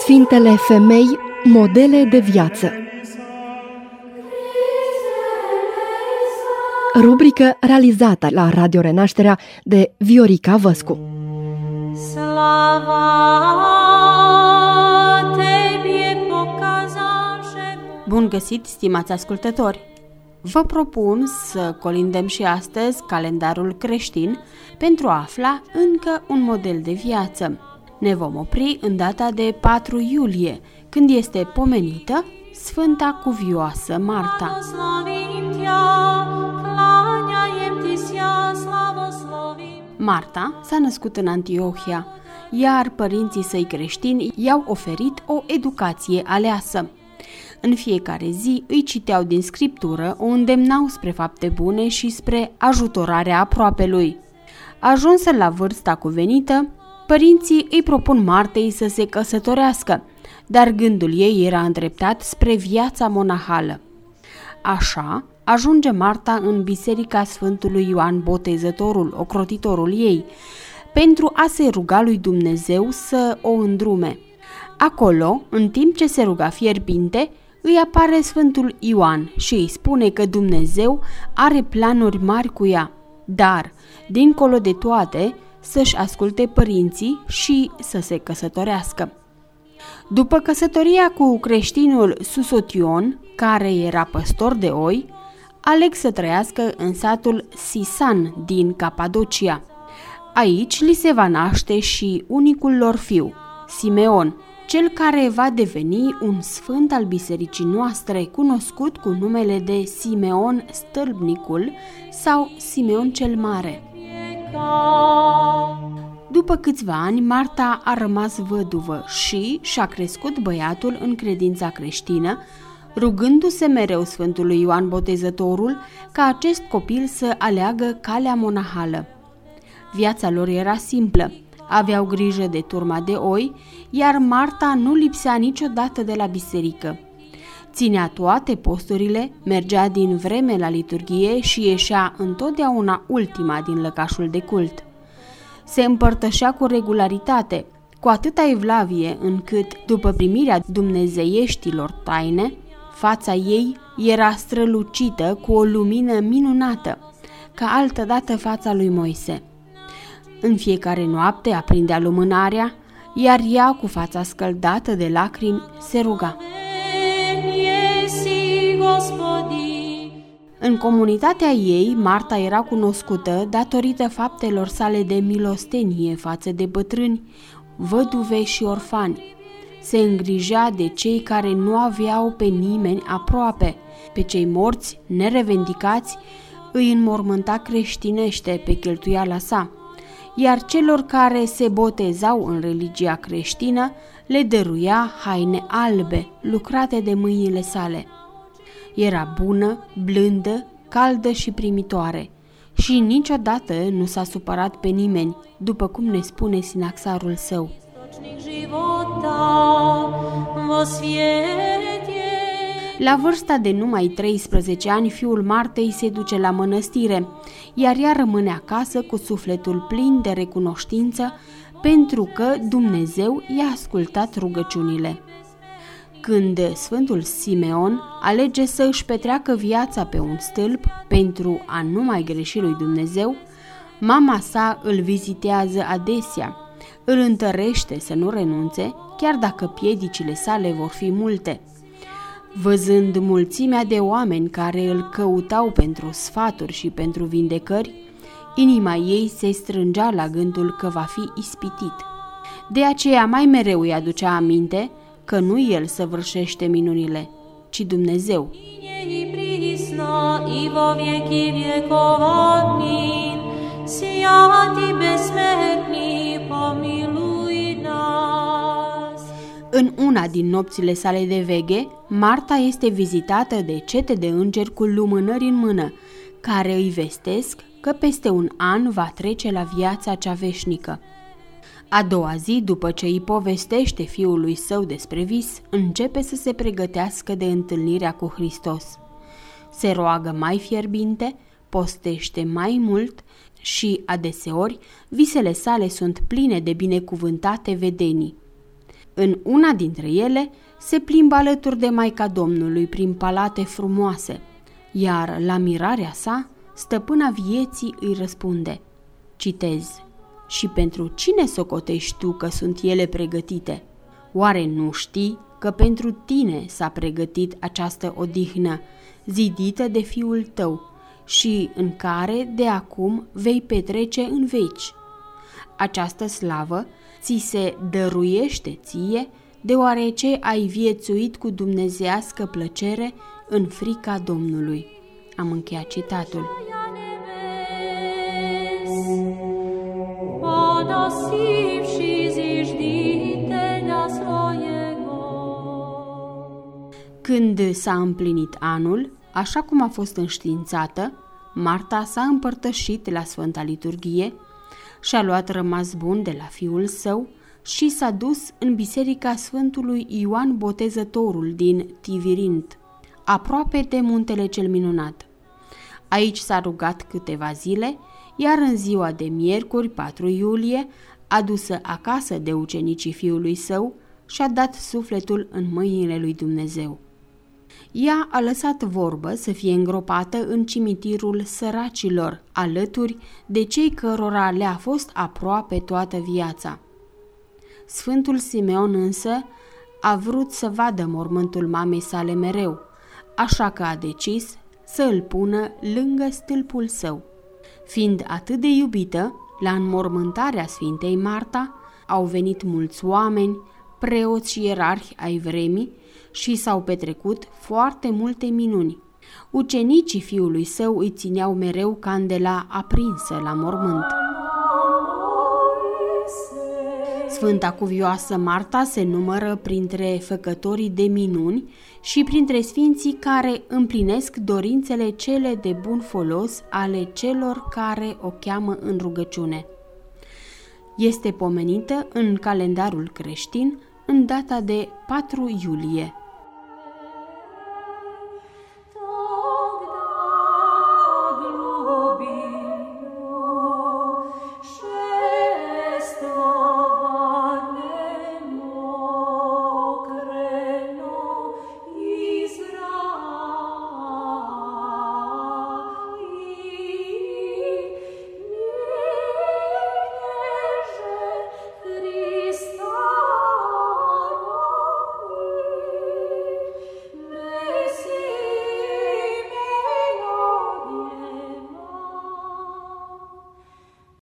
Sfintele femei, modele de viață. Rubrică realizată la Radio Renașterea de Viorica Văscu. Slava Bun găsit, stimați ascultători! Vă propun să colindăm și astăzi calendarul creștin pentru a afla încă un model de viață. Ne vom opri în data de 4 iulie, când este pomenită Sfânta Cuvioasă Marta. Marta s-a născut în Antiohia, iar părinții săi creștini i-au oferit o educație aleasă. În fiecare zi îi citeau din scriptură, o îndemnau spre fapte bune și spre ajutorarea aproapelui. Ajunsă la vârsta cuvenită, părinții îi propun Martei să se căsătorească, dar gândul ei era îndreptat spre viața monahală. Așa, ajunge Marta în biserica Sfântului Ioan Botezătorul, ocrotitorul ei, pentru a se ruga lui Dumnezeu să o îndrume. Acolo, în timp ce se ruga fierbinte, îi apare Sfântul Ioan și îi spune că Dumnezeu are planuri mari cu ea, dar, dincolo de toate, să-și asculte părinții și să se căsătorească. După căsătoria cu creștinul Susotion, care era păstor de oi, aleg să trăiască în satul Sisan din Capadocia. Aici li se va naște și unicul lor fiu, Simeon, cel care va deveni un sfânt al bisericii noastre, cunoscut cu numele de Simeon Stâlbnicul sau Simeon cel Mare. După câțiva ani, Marta a rămas văduvă și și-a crescut băiatul în credința creștină, rugându-se mereu Sfântului Ioan Botezătorul ca acest copil să aleagă calea monahală. Viața lor era simplă, aveau grijă de turma de oi, iar Marta nu lipsea niciodată de la biserică. Ținea toate posturile, mergea din vreme la liturghie și ieșea întotdeauna ultima din lăcașul de cult. Se împărtășea cu regularitate, cu atâta evlavie încât, după primirea dumnezeieștilor taine, fața ei era strălucită cu o lumină minunată, ca altădată fața lui Moise. În fiecare noapte aprindea lumânarea, iar ea, cu fața scăldată de lacrimi, se ruga. În comunitatea ei, Marta era cunoscută datorită faptelor sale de milostenie față de bătrâni, văduve și orfani. Se îngrijea de cei care nu aveau pe nimeni aproape, pe cei morți, nerevendicați, îi înmormânta creștinește pe cheltuiala sa iar celor care se botezau în religia creștină le dăruia haine albe, lucrate de mâinile sale. Era bună, blândă, caldă și primitoare și niciodată nu s-a supărat pe nimeni, după cum ne spune sinaxarul său. La vârsta de numai 13 ani, fiul Martei se duce la mănăstire, iar ea rămâne acasă cu sufletul plin de recunoștință pentru că Dumnezeu i-a ascultat rugăciunile. Când Sfântul Simeon alege să își petreacă viața pe un stâlp pentru a nu mai greși lui Dumnezeu, mama sa îl vizitează adesea, îl întărește să nu renunțe, chiar dacă piedicile sale vor fi multe – Văzând mulțimea de oameni care îl căutau pentru sfaturi și pentru vindecări, inima ei se strângea la gândul că va fi ispitit. De aceea mai mereu îi aducea aminte că nu el săvârșește minunile, ci Dumnezeu. Siati în una din nopțile sale de veghe, Marta este vizitată de cete de îngeri cu lumânări în mână, care îi vestesc că peste un an va trece la viața cea veșnică. A doua zi, după ce îi povestește fiului său despre vis, începe să se pregătească de întâlnirea cu Hristos. Se roagă mai fierbinte, postește mai mult și, adeseori, visele sale sunt pline de binecuvântate vedenii. În una dintre ele se plimbă alături de Maica Domnului prin palate frumoase, iar la mirarea sa, stăpâna vieții îi răspunde, citez, și pentru cine socotești tu că sunt ele pregătite? Oare nu știi că pentru tine s-a pregătit această odihnă, zidită de fiul tău, și în care de acum vei petrece în veci. Această slavă ți se dăruiește ție, deoarece ai viețuit cu dumnezească plăcere în frica Domnului. Am încheiat citatul. Când s-a împlinit anul, Așa cum a fost înștiințată, Marta s-a împărtășit la Sfânta Liturghie, și-a luat rămas bun de la fiul său și s-a dus în biserica Sfântului Ioan Botezătorul din Tivirint, aproape de muntele cel minunat. Aici s-a rugat câteva zile, iar în ziua de miercuri, 4 iulie, adusă acasă de ucenicii fiului său și-a dat sufletul în mâinile lui Dumnezeu. Ea a lăsat vorbă să fie îngropată în cimitirul săracilor, alături de cei cărora le-a fost aproape toată viața. Sfântul Simeon însă a vrut să vadă mormântul mamei sale mereu, așa că a decis să îl pună lângă stâlpul său. Fiind atât de iubită, la înmormântarea Sfintei Marta au venit mulți oameni, preoți și ierarhi ai vremii și s-au petrecut foarte multe minuni. Ucenicii fiului său îi țineau mereu candela aprinsă la mormânt. Sfânta cuvioasă Marta se numără printre făcătorii de minuni și printre sfinții care împlinesc dorințele cele de bun folos ale celor care o cheamă în rugăciune. Este pomenită în calendarul creștin în data de 4 iulie